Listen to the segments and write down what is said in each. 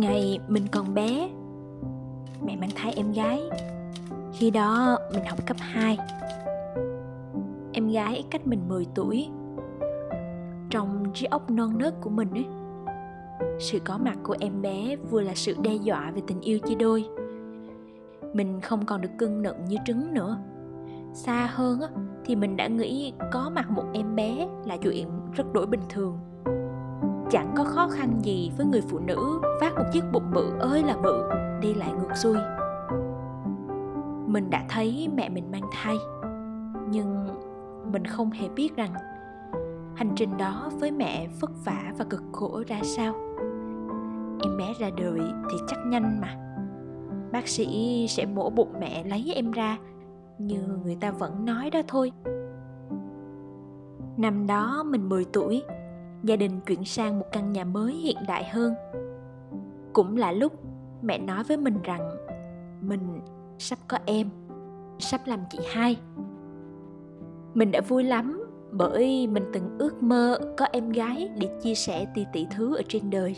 Ngày mình còn bé, Mẹ mang thai em gái. Khi đó mình học cấp 2 Em gái cách mình 10 tuổi. Trong trí óc non nớt của mình ấy, Sự có mặt của em bé vừa là sự đe dọa về tình yêu chia đôi. Mình không còn được cưng nựng như trứng nữa. Xa hơn thì mình đã nghĩ có mặt một em bé là chuyện rất đổi bình thường chẳng có khó khăn gì với người phụ nữ vác một chiếc bụng bự ơi là bự, đi lại ngược xuôi. Mình đã thấy mẹ mình mang thai, nhưng mình không hề biết rằng hành trình đó với mẹ vất vả và cực khổ ra sao. Em bé ra đời thì chắc nhanh mà. Bác sĩ sẽ mổ bụng mẹ lấy em ra, như người ta vẫn nói đó thôi. Năm đó mình 10 tuổi gia đình chuyển sang một căn nhà mới hiện đại hơn. Cũng là lúc mẹ nói với mình rằng, mình sắp có em, sắp làm chị hai. Mình đã vui lắm bởi mình từng ước mơ có em gái để chia sẻ tỷ tỷ thứ ở trên đời.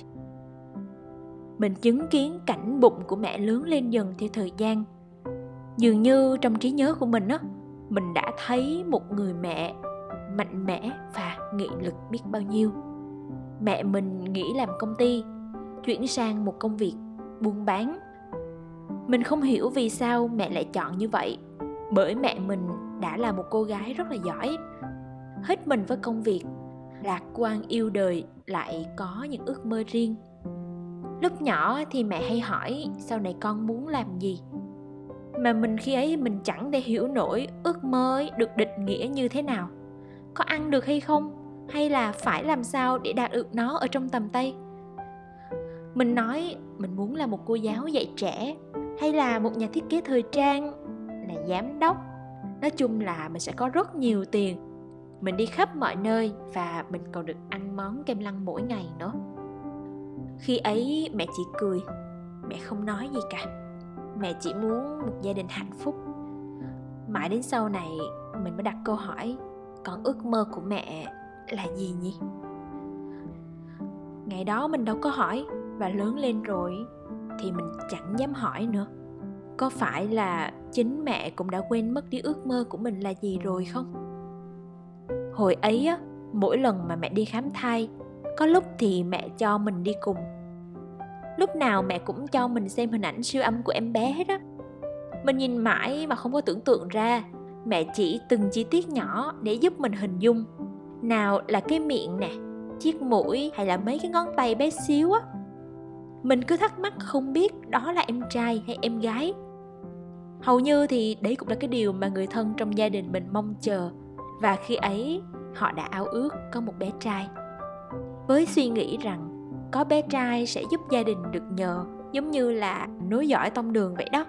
Mình chứng kiến cảnh bụng của mẹ lớn lên dần theo thời gian. Dường như trong trí nhớ của mình á, mình đã thấy một người mẹ mạnh mẽ và nghị lực biết bao nhiêu. Mẹ mình nghỉ làm công ty, chuyển sang một công việc buôn bán. Mình không hiểu vì sao mẹ lại chọn như vậy, bởi mẹ mình đã là một cô gái rất là giỏi. Hết mình với công việc, lạc quan yêu đời lại có những ước mơ riêng. Lúc nhỏ thì mẹ hay hỏi, sau này con muốn làm gì? Mà mình khi ấy mình chẳng thể hiểu nổi ước mơ được định nghĩa như thế nào có ăn được hay không? Hay là phải làm sao để đạt được nó ở trong tầm tay? Mình nói mình muốn là một cô giáo dạy trẻ hay là một nhà thiết kế thời trang, là giám đốc. Nói chung là mình sẽ có rất nhiều tiền. Mình đi khắp mọi nơi và mình còn được ăn món kem lăng mỗi ngày nữa. Khi ấy mẹ chỉ cười, mẹ không nói gì cả. Mẹ chỉ muốn một gia đình hạnh phúc. Mãi đến sau này, mình mới đặt câu hỏi còn ước mơ của mẹ là gì nhỉ? Ngày đó mình đâu có hỏi và lớn lên rồi thì mình chẳng dám hỏi nữa. Có phải là chính mẹ cũng đã quên mất đi ước mơ của mình là gì rồi không? Hồi ấy á, mỗi lần mà mẹ đi khám thai, có lúc thì mẹ cho mình đi cùng. Lúc nào mẹ cũng cho mình xem hình ảnh siêu âm của em bé hết á. Mình nhìn mãi mà không có tưởng tượng ra mẹ chỉ từng chi tiết nhỏ để giúp mình hình dung. Nào là cái miệng nè, chiếc mũi hay là mấy cái ngón tay bé xíu á. Mình cứ thắc mắc không biết đó là em trai hay em gái. Hầu như thì đấy cũng là cái điều mà người thân trong gia đình mình mong chờ. Và khi ấy, họ đã ao ước có một bé trai. Với suy nghĩ rằng có bé trai sẽ giúp gia đình được nhờ, giống như là nối dõi tông đường vậy đó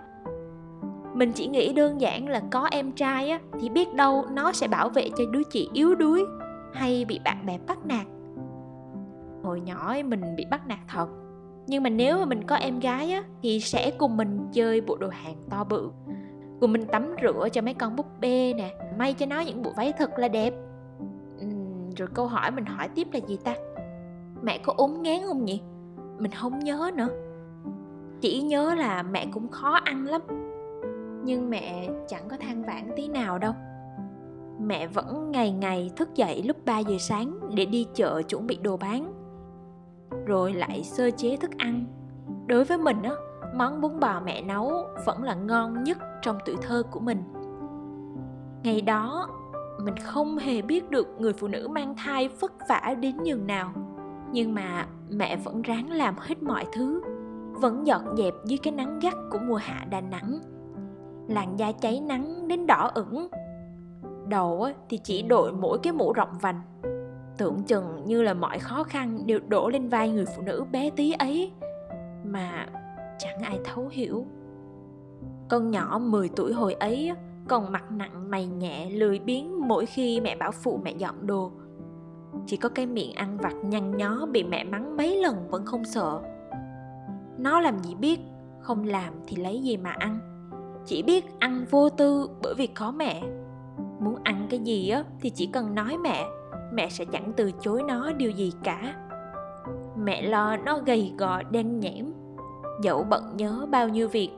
mình chỉ nghĩ đơn giản là có em trai á thì biết đâu nó sẽ bảo vệ cho đứa chị yếu đuối hay bị bạn bè bắt nạt. Hồi nhỏ mình bị bắt nạt thật. Nhưng mà nếu mà mình có em gái á thì sẽ cùng mình chơi bộ đồ hàng to bự. Cùng mình tắm rửa cho mấy con búp bê nè may cho nó những bộ váy thật là đẹp. Ừ, rồi câu hỏi mình hỏi tiếp là gì ta? Mẹ có ốm ngán không nhỉ? Mình không nhớ nữa. Chỉ nhớ là mẹ cũng khó ăn lắm nhưng mẹ chẳng có than vãn tí nào đâu. Mẹ vẫn ngày ngày thức dậy lúc 3 giờ sáng để đi chợ chuẩn bị đồ bán, rồi lại sơ chế thức ăn. Đối với mình á, món bún bò mẹ nấu vẫn là ngon nhất trong tuổi thơ của mình. Ngày đó, mình không hề biết được người phụ nữ mang thai vất vả đến nhường nào. Nhưng mà mẹ vẫn ráng làm hết mọi thứ, vẫn dọn dẹp dưới cái nắng gắt của mùa hạ đà nẵng làn da cháy nắng đến đỏ ửng. Đầu thì chỉ đội mỗi cái mũ rộng vành. Tưởng chừng như là mọi khó khăn đều đổ lên vai người phụ nữ bé tí ấy. Mà chẳng ai thấu hiểu. Con nhỏ 10 tuổi hồi ấy còn mặt nặng mày nhẹ lười biếng mỗi khi mẹ bảo phụ mẹ dọn đồ. Chỉ có cái miệng ăn vặt nhăn nhó bị mẹ mắng mấy lần vẫn không sợ. Nó làm gì biết, không làm thì lấy gì mà ăn chỉ biết ăn vô tư bởi vì có mẹ. Muốn ăn cái gì á, thì chỉ cần nói mẹ. Mẹ sẽ chẳng từ chối nó điều gì cả. Mẹ lo nó gầy gò, đen nhẽm. Dẫu bận nhớ bao nhiêu việc,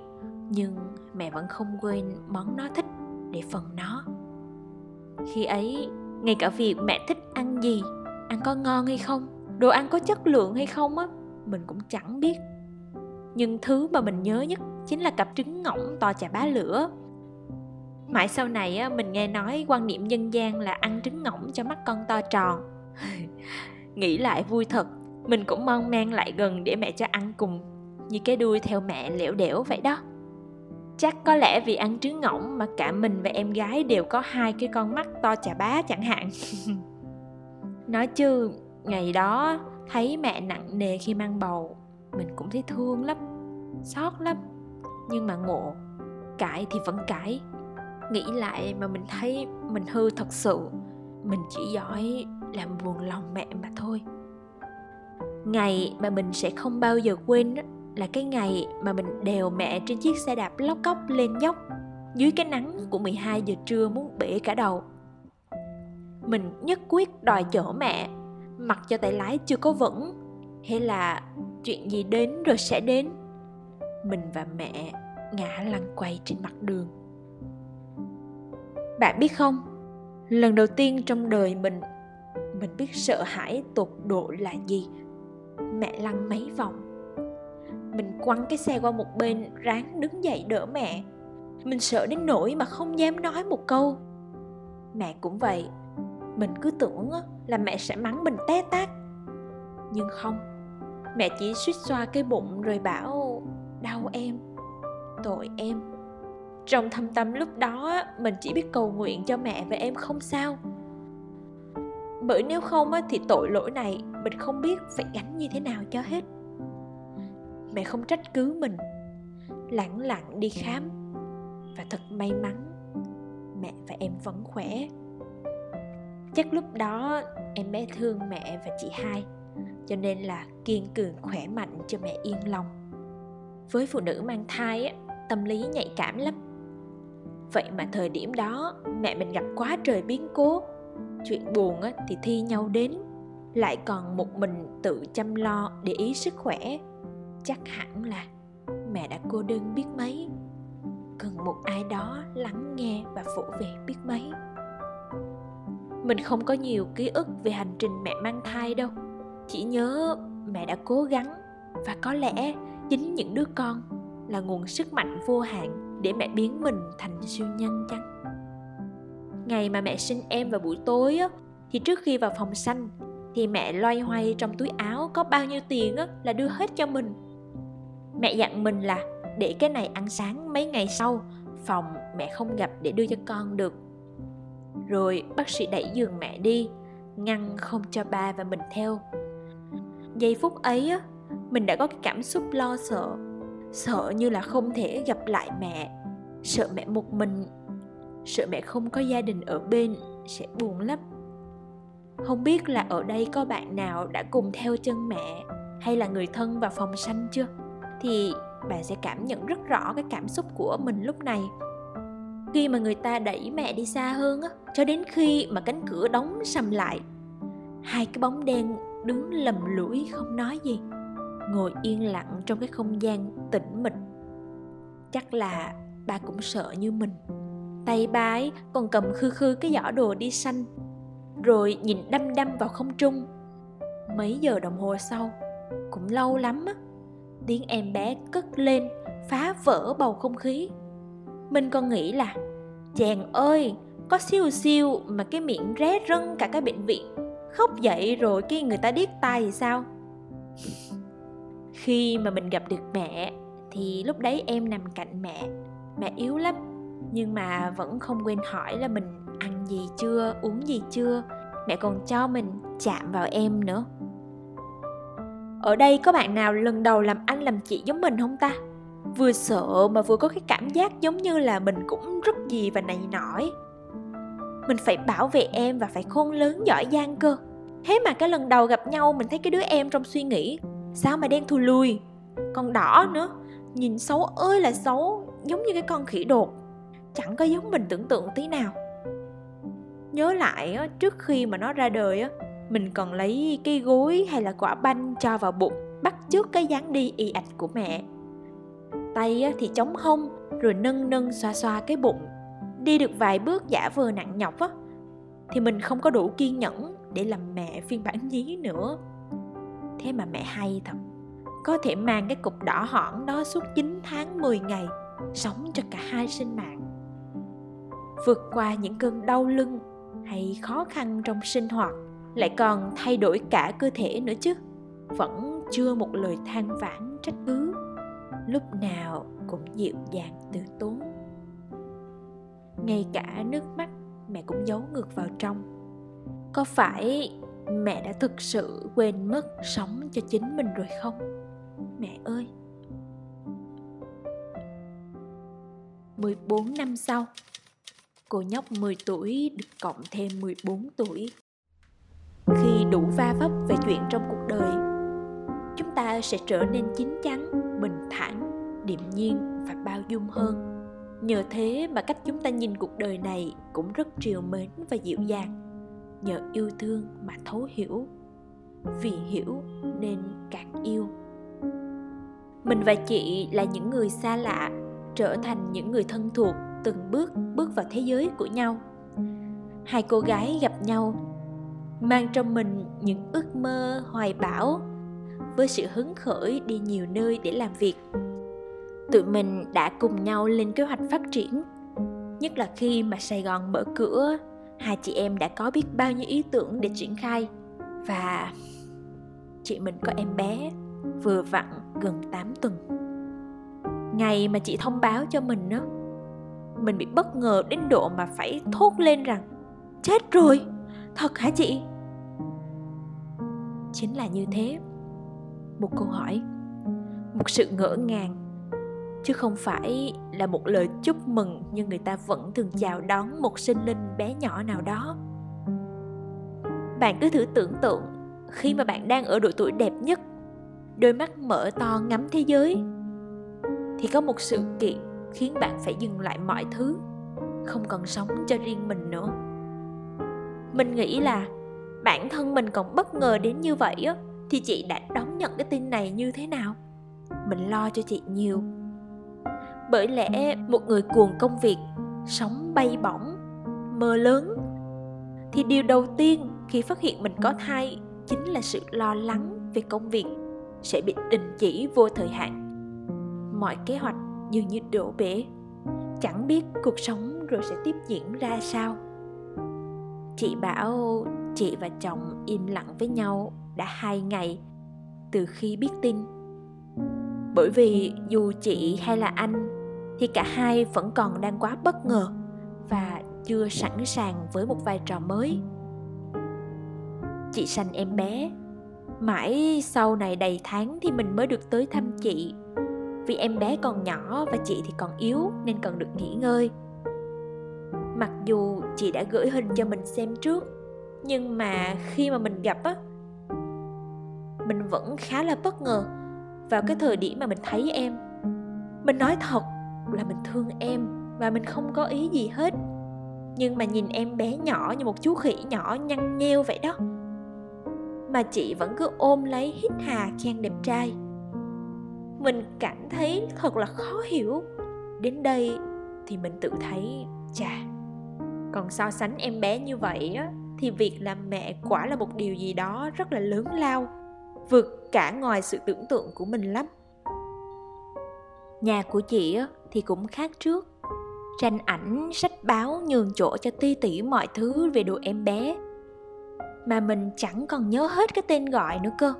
nhưng mẹ vẫn không quên món nó thích để phần nó. Khi ấy, ngay cả việc mẹ thích ăn gì, ăn có ngon hay không, đồ ăn có chất lượng hay không á, mình cũng chẳng biết. Nhưng thứ mà mình nhớ nhất chính là cặp trứng ngỗng to chà bá lửa. Mãi sau này á, mình nghe nói quan niệm dân gian là ăn trứng ngỗng cho mắt con to tròn. Nghĩ lại vui thật mình cũng mong mang lại gần để mẹ cho ăn cùng như cái đuôi theo mẹ lẻo đẻo vậy đó. Chắc có lẽ vì ăn trứng ngỗng mà cả mình và em gái đều có hai cái con mắt to chà bá chẳng hạn. Nói chứ ngày đó thấy mẹ nặng nề khi mang bầu mình cũng thấy thương lắm xót lắm nhưng mà ngộ cãi thì vẫn cãi nghĩ lại mà mình thấy mình hư thật sự mình chỉ giỏi làm buồn lòng mẹ mà thôi ngày mà mình sẽ không bao giờ quên là cái ngày mà mình đèo mẹ trên chiếc xe đạp lóc cóc lên dốc dưới cái nắng của 12 giờ trưa muốn bể cả đầu. Mình nhất quyết đòi chở mẹ, mặc cho tay lái chưa có vững, hay là chuyện gì đến rồi sẽ đến. Mình và mẹ ngã lăn quay trên mặt đường. Bạn biết không, lần đầu tiên trong đời mình, mình biết sợ hãi tột độ là gì. Mẹ lăn mấy vòng. Mình quăng cái xe qua một bên ráng đứng dậy đỡ mẹ. Mình sợ đến nỗi mà không dám nói một câu. Mẹ cũng vậy. Mình cứ tưởng là mẹ sẽ mắng mình té tát. Nhưng không mẹ chỉ suýt xoa cái bụng rồi bảo đau em, tội em. Trong thâm tâm lúc đó, mình chỉ biết cầu nguyện cho mẹ và em không sao. Bởi nếu không thì tội lỗi này mình không biết phải gánh như thế nào cho hết. Mẹ không trách cứ mình, lẳng lặng đi khám. Và thật may mắn, mẹ và em vẫn khỏe. Chắc lúc đó, em bé thương mẹ và chị hai, cho nên là kiên cường khỏe mạnh cho mẹ yên lòng với phụ nữ mang thai tâm lý nhạy cảm lắm. Vậy mà thời điểm đó, mẹ mình gặp quá trời biến cố. Chuyện buồn thì thi nhau đến, lại còn một mình tự chăm lo để ý sức khỏe. Chắc hẳn là mẹ đã cô đơn biết mấy. Cần một ai đó lắng nghe và vỗ về biết mấy. Mình không có nhiều ký ức về hành trình mẹ mang thai đâu. Chỉ nhớ mẹ đã cố gắng và có lẽ chính những đứa con là nguồn sức mạnh vô hạn để mẹ biến mình thành siêu nhân chăng? Ngày mà mẹ sinh em vào buổi tối á, thì trước khi vào phòng xanh thì mẹ loay hoay trong túi áo có bao nhiêu tiền á, là đưa hết cho mình. Mẹ dặn mình là để cái này ăn sáng mấy ngày sau phòng mẹ không gặp để đưa cho con được. Rồi bác sĩ đẩy giường mẹ đi ngăn không cho ba và mình theo. Giây phút ấy á mình đã có cái cảm xúc lo sợ. Sợ như là không thể gặp lại mẹ. Sợ mẹ một mình. Sợ mẹ không có gia đình ở bên. Sẽ buồn lắm. Không biết là ở đây có bạn nào đã cùng theo chân mẹ hay là người thân vào phòng sanh chưa? Thì bạn sẽ cảm nhận rất rõ cái cảm xúc của mình lúc này. Khi mà người ta đẩy mẹ đi xa hơn á, cho đến khi mà cánh cửa đóng sầm lại, hai cái bóng đen đứng lầm lũi không nói gì ngồi yên lặng trong cái không gian tĩnh mịch. Chắc là ba cũng sợ như mình. Tay bái ấy còn cầm khư khư cái giỏ đồ đi xanh rồi nhìn đăm đăm vào không trung. Mấy giờ đồng hồ sau, cũng lâu lắm á, tiếng em bé cất lên, phá vỡ bầu không khí. Mình còn nghĩ là, chàng ơi, có siêu siêu mà cái miệng ré rân cả cái bệnh viện, khóc dậy rồi khi người ta điếc tai thì sao? khi mà mình gặp được mẹ, thì lúc đấy em nằm cạnh mẹ. Mẹ yếu lắm, nhưng mà vẫn không quên hỏi là mình ăn gì chưa, uống gì chưa. Mẹ còn cho mình chạm vào em nữa. Ở đây có bạn nào lần đầu làm anh làm chị giống mình không ta? Vừa sợ mà vừa có cái cảm giác giống như là mình cũng rất gì và này nổi mình phải bảo vệ em và phải khôn lớn giỏi giang cơ. Thế mà cái lần đầu gặp nhau mình thấy cái đứa em trong suy nghĩ sao mà đen thù lùi? Còn đỏ nữa. Nhìn xấu ơi là xấu, giống như cái con khỉ đột. Chẳng có giống mình tưởng tượng tí nào. Nhớ lại trước khi mà nó ra đời mình còn lấy cái gối hay là quả banh cho vào bụng, bắt chước cái dáng đi y ạch của mẹ. Tay thì chống hông, rồi nâng nâng xoa xoa cái bụng. Đi được vài bước giả vờ nặng nhọc á, thì mình không có đủ kiên nhẫn để làm mẹ phiên bản nhí nữa thế mà mẹ hay thật. Có thể mang cái cục đỏ hỏn đó suốt 9 tháng 10 ngày, sống cho cả hai sinh mạng. Vượt qua những cơn đau lưng hay khó khăn trong sinh hoạt, lại còn thay đổi cả cơ thể nữa chứ. Vẫn chưa một lời than vãn trách cứ, lúc nào cũng dịu dàng từ tốn. Ngay cả nước mắt mẹ cũng giấu ngược vào trong. Có phải mẹ đã thực sự quên mất sống cho chính mình rồi không? Mẹ ơi! 14 năm sau, cô nhóc 10 tuổi được cộng thêm 14 tuổi. Khi đủ va vấp về chuyện trong cuộc đời, chúng ta sẽ trở nên chín chắn, bình thản, điềm nhiên và bao dung hơn. Nhờ thế mà cách chúng ta nhìn cuộc đời này cũng rất triều mến và dịu dàng nhờ yêu thương mà thấu hiểu. Vì hiểu nên càng yêu. Mình và chị là những người xa lạ, trở thành những người thân thuộc từng bước bước vào thế giới của nhau. Hai cô gái gặp nhau, mang trong mình những ước mơ hoài bão với sự hứng khởi đi nhiều nơi để làm việc. Tụi mình đã cùng nhau lên kế hoạch phát triển, nhất là khi mà sài gòn mở cửa hai chị em đã có biết bao nhiêu ý tưởng để triển khai. Và chị mình có em bé vừa vặn gần 8 tuần. Ngày mà chị thông báo cho mình đó mình bị bất ngờ đến độ mà phải thốt lên rằng, chết rồi, thật hả chị? Chính là như thế. Một câu hỏi, một sự ngỡ ngàng chứ không phải là một lời chúc mừng như người ta vẫn thường chào đón một sinh linh bé nhỏ nào đó. Bạn cứ thử tưởng tượng, khi mà bạn đang ở độ tuổi đẹp nhất, đôi mắt mở to ngắm thế giới, thì có một sự kiện khiến bạn phải dừng lại mọi thứ, không còn sống cho riêng mình nữa. Mình nghĩ là bản thân mình còn bất ngờ đến như vậy á, thì chị đã đón nhận cái tin này như thế nào? Mình lo cho chị nhiều bởi lẽ một người cuồng công việc sống bay bổng mơ lớn. Thì điều đầu tiên khi phát hiện mình có thai chính là sự lo lắng về công việc sẽ bị đình chỉ vô thời hạn. Mọi kế hoạch dường như đổ bể. Chẳng biết cuộc sống rồi sẽ tiếp diễn ra sao. Chị bảo chị và chồng im lặng với nhau đã hai ngày từ khi biết tin bởi vì dù chị hay là anh thì cả hai vẫn còn đang quá bất ngờ và chưa sẵn sàng với một vai trò mới. Chị sanh em bé. Mãi sau này đầy tháng thì mình mới được tới thăm chị. Vì em bé còn nhỏ và chị thì còn yếu nên cần được nghỉ ngơi. Mặc dù chị đã gửi hình cho mình xem trước, nhưng mà khi mà mình gặp á, mình vẫn khá là bất ngờ vào cái thời điểm mà mình thấy em. Mình nói thật là mình thương em và mình không có ý gì hết. Nhưng mà nhìn em bé nhỏ như một chú khỉ nhỏ nhăn nheo vậy đó, mà chị vẫn cứ ôm lấy hít hà khen đẹp trai. Mình cảm thấy thật là khó hiểu. Đến đây thì mình tự thấy, chà, còn so sánh em bé như vậy á thì việc làm mẹ quả là một điều gì đó rất là lớn lao vượt cả ngoài sự tưởng tượng của mình lắm. Nhà của chị thì cũng khác trước. Tranh ảnh, sách báo nhường chỗ cho ti tỉ mọi thứ về đồ em bé. Mà mình chẳng còn nhớ hết cái tên gọi nữa cơ.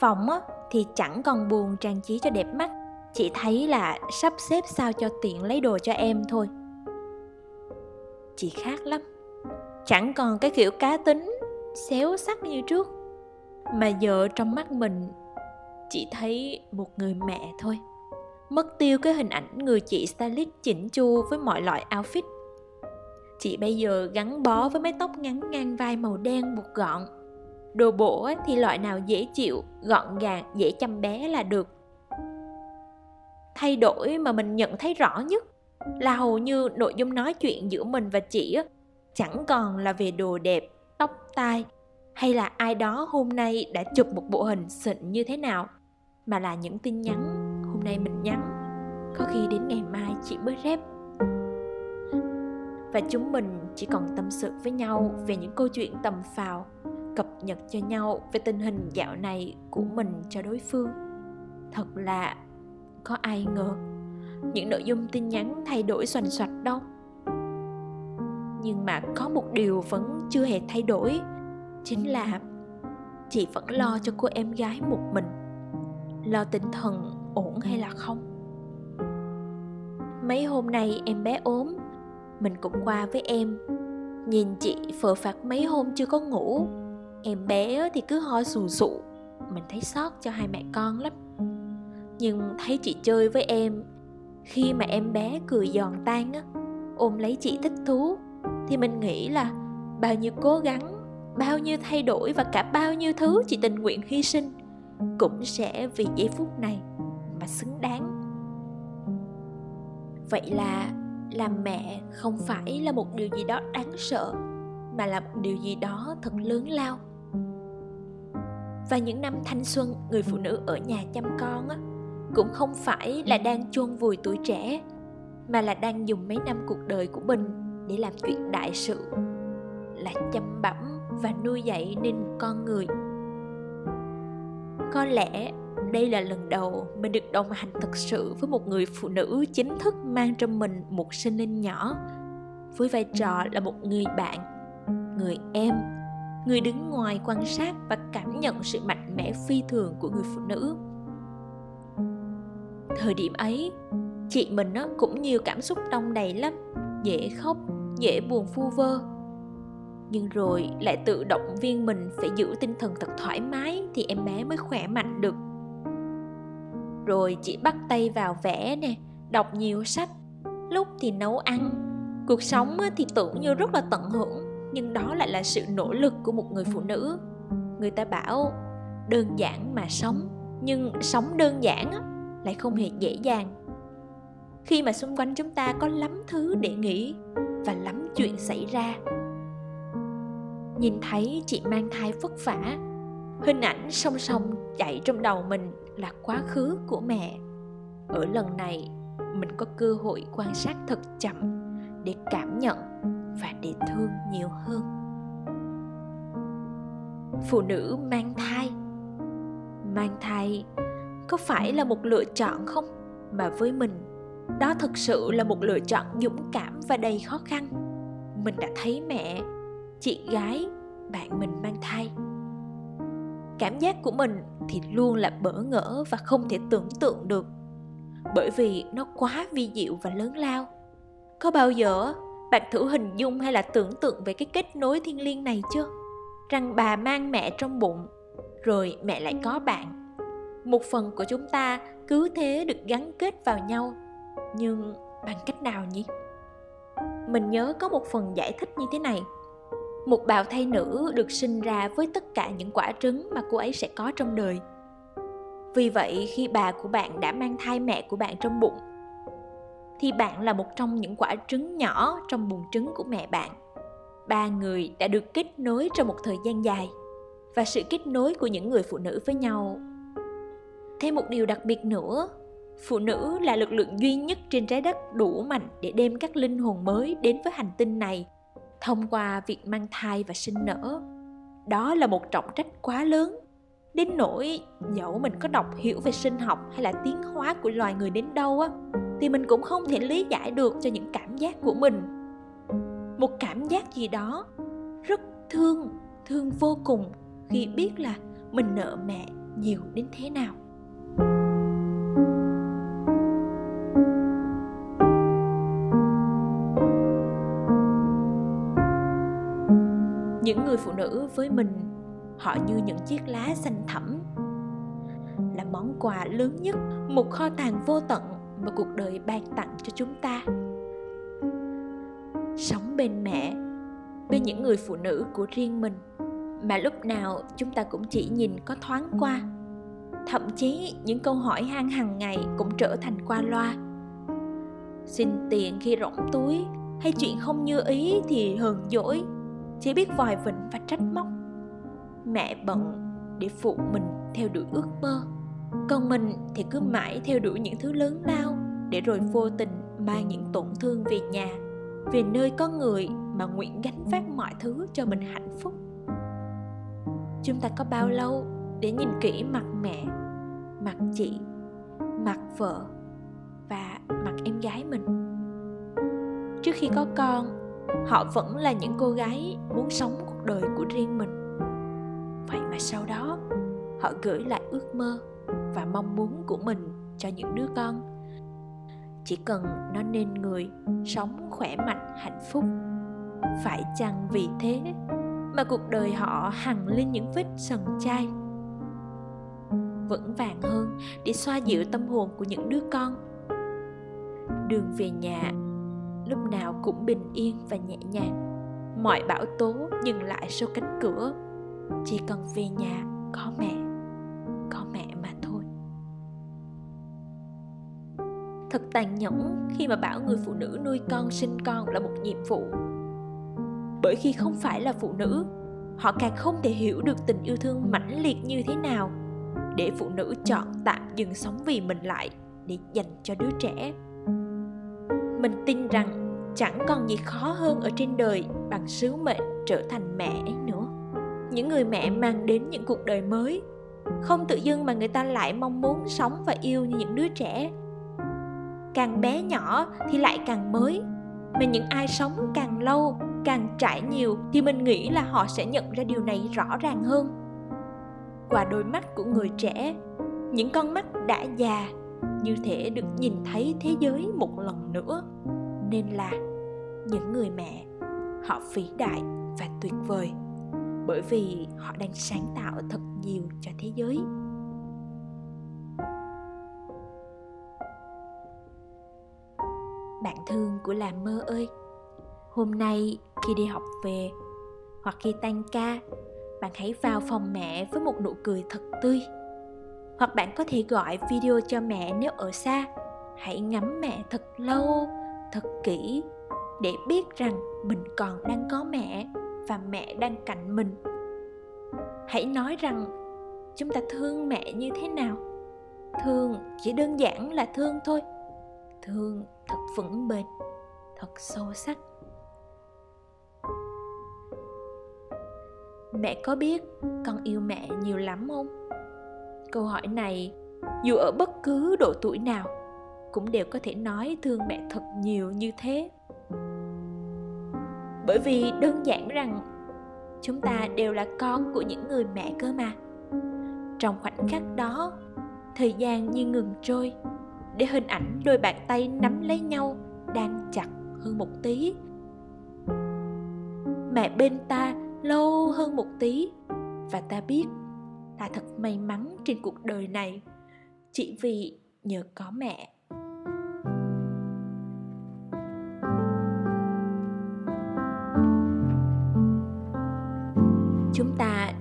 Phòng á, thì chẳng còn buồn trang trí cho đẹp mắt. Chỉ thấy là sắp xếp sao cho tiện lấy đồ cho em thôi. Chị khác lắm. Chẳng còn cái kiểu cá tính, xéo sắc như trước mà giờ trong mắt mình chỉ thấy một người mẹ thôi. Mất tiêu cái hình ảnh người chị stylist chỉnh chu với mọi loại outfit. Chị bây giờ gắn bó với mái tóc ngắn ngang vai màu đen buộc gọn. Đồ bộ thì loại nào dễ chịu, gọn gàng, dễ chăm bé là được. Thay đổi mà mình nhận thấy rõ nhất là hầu như nội dung nói chuyện giữa mình và chị chẳng còn là về đồ đẹp, tóc tai hay là ai đó hôm nay đã chụp một bộ hình xịn như thế nào? Mà là những tin nhắn, hôm nay mình nhắn, có khi đến ngày mai chị mới rep. Và chúng mình chỉ còn tâm sự với nhau về những câu chuyện tầm phào, cập nhật cho nhau về tình hình dạo này của mình cho đối phương. Thật là có ai ngờ, những nội dung tin nhắn thay đổi xoành xoạch đâu. Nhưng mà có một điều vẫn chưa hề thay đổi chính là chị vẫn lo cho cô em gái một mình. Lo tinh thần ổn hay là không? Mấy hôm nay em bé ốm, mình cũng qua với em. Nhìn chị phờ phạt mấy hôm chưa có ngủ, em bé thì cứ ho sù sụ. Mình thấy xót cho hai mẹ con lắm. Nhưng thấy chị chơi với em, khi mà em bé cười giòn tan á, ôm lấy chị thích thú, thì mình nghĩ là bao nhiêu cố gắng bao nhiêu thay đổi và cả bao nhiêu thứ chị tình nguyện hy sinh cũng sẽ vì giây phút này mà xứng đáng. Vậy là làm mẹ không phải là một điều gì đó đáng sợ mà là một điều gì đó thật lớn lao. Và những năm thanh xuân người phụ nữ ở nhà chăm con á, cũng không phải là đang chôn vùi tuổi trẻ mà là đang dùng mấy năm cuộc đời của mình để làm chuyện đại sự là chăm bẵm và nuôi dạy nên một con người. Có lẽ đây là lần đầu mình được đồng hành thực sự với một người phụ nữ chính thức mang trong mình một sinh linh nhỏ, với vai trò là một người bạn, người em, người đứng ngoài quan sát và cảm nhận sự mạnh mẽ phi thường của người phụ nữ. Thời điểm ấy, chị mình nó cũng nhiều cảm xúc đông đầy lắm, dễ khóc, dễ buồn phu vơ nhưng rồi lại tự động viên mình phải giữ tinh thần thật thoải mái thì em bé mới khỏe mạnh được. Rồi chị bắt tay vào vẽ nè, đọc nhiều sách, lúc thì nấu ăn. Cuộc sống thì tưởng như rất là tận hưởng, nhưng đó lại là sự nỗ lực của một người phụ nữ. Người ta bảo, đơn giản mà sống, nhưng sống đơn giản lại không hề dễ dàng. Khi mà xung quanh chúng ta có lắm thứ để nghĩ và lắm chuyện xảy ra nhìn thấy chị mang thai vất vả. Hình ảnh song song chạy trong đầu mình là quá khứ của mẹ. Ở lần này, mình có cơ hội quan sát thật chậm để cảm nhận và để thương nhiều hơn. Phụ nữ mang thai. Mang thai có phải là một lựa chọn không? Mà với mình, đó thực sự là một lựa chọn dũng cảm và đầy khó khăn. Mình đã thấy mẹ chị gái bạn mình mang thai. Cảm giác của mình thì luôn là bỡ ngỡ và không thể tưởng tượng được. Bởi vì nó quá vi diệu và lớn lao. Có bao giờ bạn thử hình dung hay là tưởng tượng về cái kết nối thiêng liêng này chưa? Rằng bà mang mẹ trong bụng, rồi mẹ lại có bạn. Một phần của chúng ta cứ thế được gắn kết vào nhau, nhưng bằng cách nào nhỉ? Mình nhớ có một phần giải thích như thế này một bào thai nữ được sinh ra với tất cả những quả trứng mà cô ấy sẽ có trong đời. Vì vậy, khi bà của bạn đã mang thai mẹ của bạn trong bụng, thì bạn là một trong những quả trứng nhỏ trong buồng trứng của mẹ bạn. Ba người đã được kết nối trong một thời gian dài và sự kết nối của những người phụ nữ với nhau. Thêm một điều đặc biệt nữa, phụ nữ là lực lượng duy nhất trên trái đất đủ mạnh để đem các linh hồn mới đến với hành tinh này thông qua việc mang thai và sinh nở. Đó là một trọng trách quá lớn. Đến nỗi dẫu mình có đọc hiểu về sinh học hay là tiến hóa của loài người đến đâu á, thì mình cũng không thể lý giải được cho những cảm giác của mình. Một cảm giác gì đó rất thương thương vô cùng khi biết là mình nợ mẹ nhiều đến thế nào. Những người phụ nữ với mình, họ như những chiếc lá xanh thẳm, là món quà lớn nhất, một kho tàng vô tận mà cuộc đời ban tặng cho chúng ta. Sống bên mẹ, bên những người phụ nữ của riêng mình, mà lúc nào chúng ta cũng chỉ nhìn có thoáng qua. Thậm chí những câu hỏi han hàng ngày cũng trở thành qua loa. Xin tiền khi rỗng túi hay chuyện không như ý thì hờn dỗi chỉ biết vòi vĩnh và trách móc. Mẹ bận để phụ mình theo đuổi ước mơ. Còn mình thì cứ mãi theo đuổi những thứ lớn lao để rồi vô tình mang những tổn thương về nhà, về nơi có người mà nguyện gánh vác mọi thứ cho mình hạnh phúc. Chúng ta có bao lâu để nhìn kỹ mặt mẹ, mặt chị, mặt vợ và mặt em gái mình? Trước khi có con họ vẫn là những cô gái muốn sống cuộc đời của riêng mình. Vậy mà sau đó, họ gửi lại ước mơ và mong muốn của mình cho những đứa con. Chỉ cần nó nên người, sống khỏe mạnh, hạnh phúc, phải chăng vì thế mà cuộc đời họ hằn lên những vết sần chai? Vững vàng hơn để xoa dịu tâm hồn của những đứa con. Đường về nhà lúc nào cũng bình yên và nhẹ nhàng. Mọi bão tố dừng lại sau cánh cửa. Chỉ cần về nhà, có mẹ có mẹ mà thôi. Thật tàn nhẫn khi mà bảo người phụ nữ nuôi con, sinh con là một nhiệm vụ. Bởi khi không phải là phụ nữ, họ càng không thể hiểu được tình yêu thương mãnh liệt như thế nào để phụ nữ chọn tạm dừng sống vì mình lại để dành cho đứa trẻ. Mình tin rằng chẳng còn gì khó hơn ở trên đời bằng sứ mệnh trở thành mẹ ấy nữa. Những người mẹ mang đến những cuộc đời mới, không tự dưng mà người ta lại mong muốn sống và yêu như những đứa trẻ. Càng bé nhỏ thì lại càng mới, mà những ai sống càng lâu, càng trải nhiều thì mình nghĩ là họ sẽ nhận ra điều này rõ ràng hơn. Qua đôi mắt của người trẻ, những con mắt đã già, như thể được nhìn thấy thế giới một lần nữa nên là những người mẹ, họ vĩ đại và tuyệt vời, bởi vì họ đang sáng tạo thật nhiều cho thế giới. Bạn thương của làm mơ ơi, hôm nay khi đi học về hoặc khi tan ca, bạn hãy vào phòng mẹ với một nụ cười thật tươi. Hoặc bạn có thể gọi video cho mẹ nếu ở xa, hãy ngắm mẹ thật lâu thật kỹ để biết rằng mình còn đang có mẹ và mẹ đang cạnh mình. Hãy nói rằng chúng ta thương mẹ như thế nào? Thương chỉ đơn giản là thương thôi. Thương thật vững bền, thật sâu sắc. Mẹ có biết con yêu mẹ nhiều lắm không? Câu hỏi này dù ở bất cứ độ tuổi nào cũng đều có thể nói thương mẹ thật nhiều như thế. Bởi vì đơn giản rằng, chúng ta đều là con của những người mẹ cơ mà. Trong khoảnh khắc đó, thời gian như ngừng trôi, để hình ảnh đôi bàn tay nắm lấy nhau đang chặt hơn một tí. Mẹ bên ta lâu hơn một tí, và ta biết ta thật may mắn trên cuộc đời này, chỉ vì nhờ có mẹ.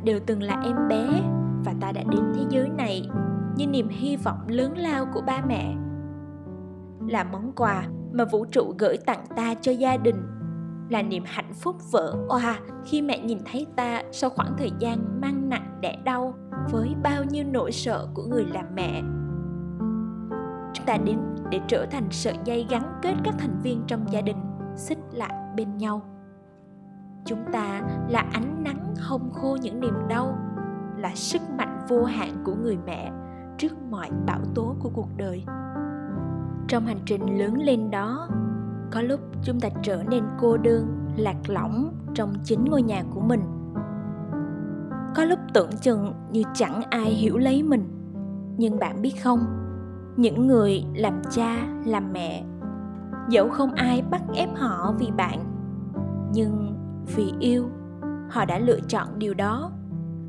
Đều từng là em bé và ta đã đến thế giới này như niềm hy vọng lớn lao của ba mẹ. Là món quà mà vũ trụ gửi tặng ta cho gia đình, là niềm hạnh phúc vỡ òa khi mẹ nhìn thấy ta sau khoảng thời gian mang nặng đẻ đau với bao nhiêu nỗi sợ của người làm mẹ. Chúng ta đến để trở thành sợi dây gắn kết các thành viên trong gia đình, xích lại bên nhau chúng ta là ánh nắng hông khô những niềm đau, là sức mạnh vô hạn của người mẹ trước mọi bão tố của cuộc đời. Trong hành trình lớn lên đó, có lúc chúng ta trở nên cô đơn, lạc lõng trong chính ngôi nhà của mình. Có lúc tưởng chừng như chẳng ai hiểu lấy mình. Nhưng bạn biết không, những người làm cha, làm mẹ, dẫu không ai bắt ép họ vì bạn, nhưng vì yêu. Họ đã lựa chọn điều đó.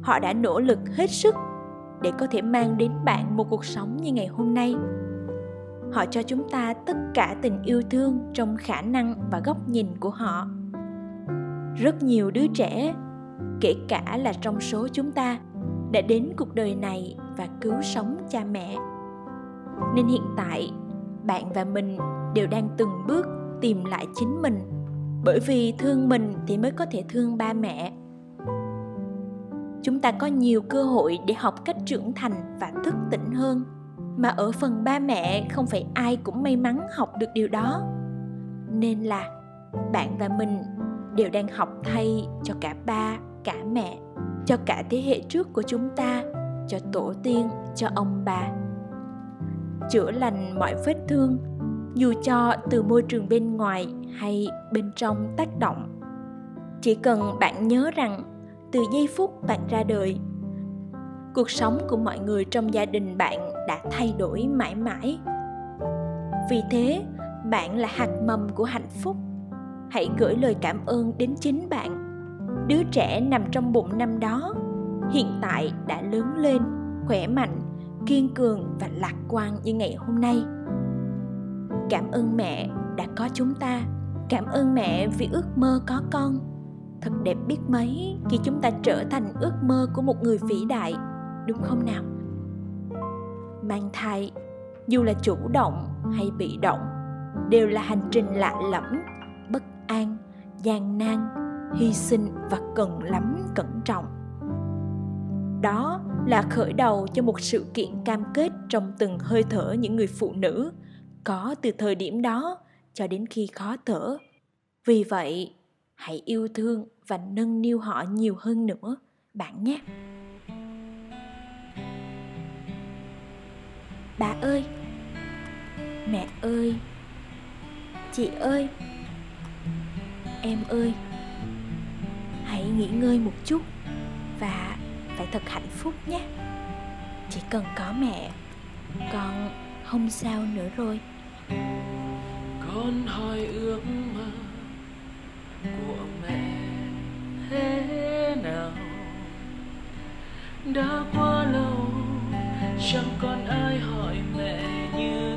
Họ đã nỗ lực hết sức để có thể mang đến bạn một cuộc sống như ngày hôm nay. Họ cho chúng ta tất cả tình yêu thương trong khả năng và góc nhìn của họ. Rất nhiều đứa trẻ, kể cả là trong số chúng ta, đã đến cuộc đời này và cứu sống cha mẹ. Nên hiện tại, bạn và mình đều đang từng bước tìm lại chính mình bởi vì thương mình thì mới có thể thương ba mẹ. Chúng ta có nhiều cơ hội để học cách trưởng thành và thức tỉnh hơn. Mà ở phần ba mẹ, không phải ai cũng may mắn học được điều đó. Nên là bạn và mình đều đang học thay cho cả ba, cả mẹ, cho cả thế hệ trước của chúng ta, cho tổ tiên, cho ông bà. Chữa lành mọi vết thương dù cho từ môi trường bên ngoài hay bên trong tác động. Chỉ cần bạn nhớ rằng từ giây phút bạn ra đời, cuộc sống của mọi người trong gia đình bạn đã thay đổi mãi mãi. Vì thế, bạn là hạt mầm của hạnh phúc. Hãy gửi lời cảm ơn đến chính bạn. Đứa trẻ nằm trong bụng năm đó, hiện tại đã lớn lên, khỏe mạnh, kiên cường và lạc quan như ngày hôm nay cảm ơn mẹ đã có chúng ta. Cảm ơn mẹ vì ước mơ có con. Thật đẹp biết mấy khi chúng ta trở thành ước mơ của một người vĩ đại, đúng không nào? Mang thai, dù là chủ động hay bị động, đều là hành trình lạ lẫm, bất an, gian nan, hy sinh và cần lắm cẩn trọng. Đó là khởi đầu cho một sự kiện cam kết trong từng hơi thở những người phụ nữ có từ thời điểm đó cho đến khi khó thở. Vì vậy, hãy yêu thương và nâng niu họ nhiều hơn nữa, bạn nhé. Bà ơi! Mẹ ơi! Chị ơi! Em ơi! Hãy nghỉ ngơi một chút và phải thật hạnh phúc nhé. Chỉ cần có mẹ con không sao nữa rồi con hỏi ước mơ của mẹ thế nào? Đã quá lâu, chẳng còn ai hỏi mẹ như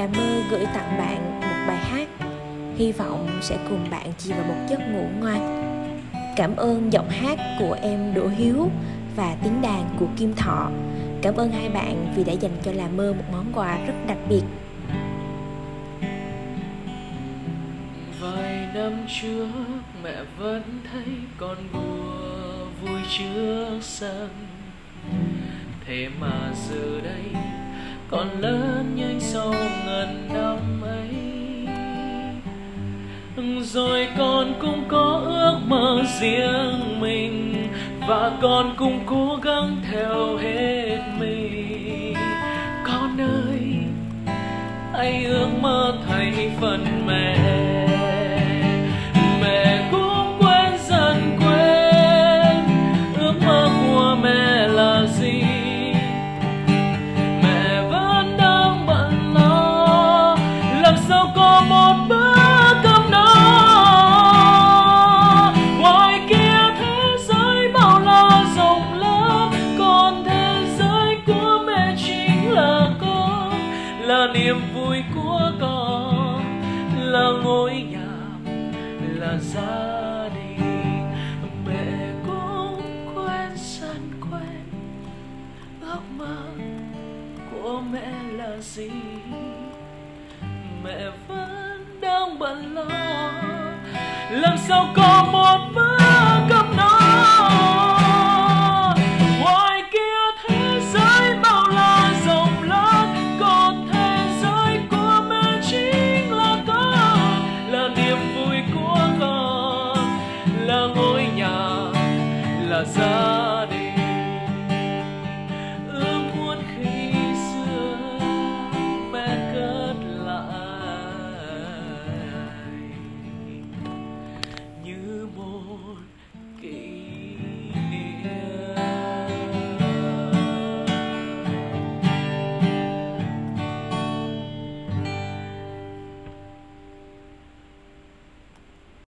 là mơ gửi tặng bạn một bài hát. Hy vọng sẽ cùng bạn chìm vào một giấc ngủ ngoan. Cảm ơn giọng hát của em đỗ hiếu và tiếng đàn của kim thọ. Cảm ơn hai bạn vì đã dành cho là mơ một món quà rất đặc biệt. Vài năm trước, mẹ vẫn thấy con đùa vui trước sân. Thế mà giờ đây con lớn nhanh sau ngần năm ấy. Rồi con cũng có ước mơ riêng mình, và con cũng cố gắng theo hết mình. Con ơi, hãy ước mơ thay phần mẹ làm sao có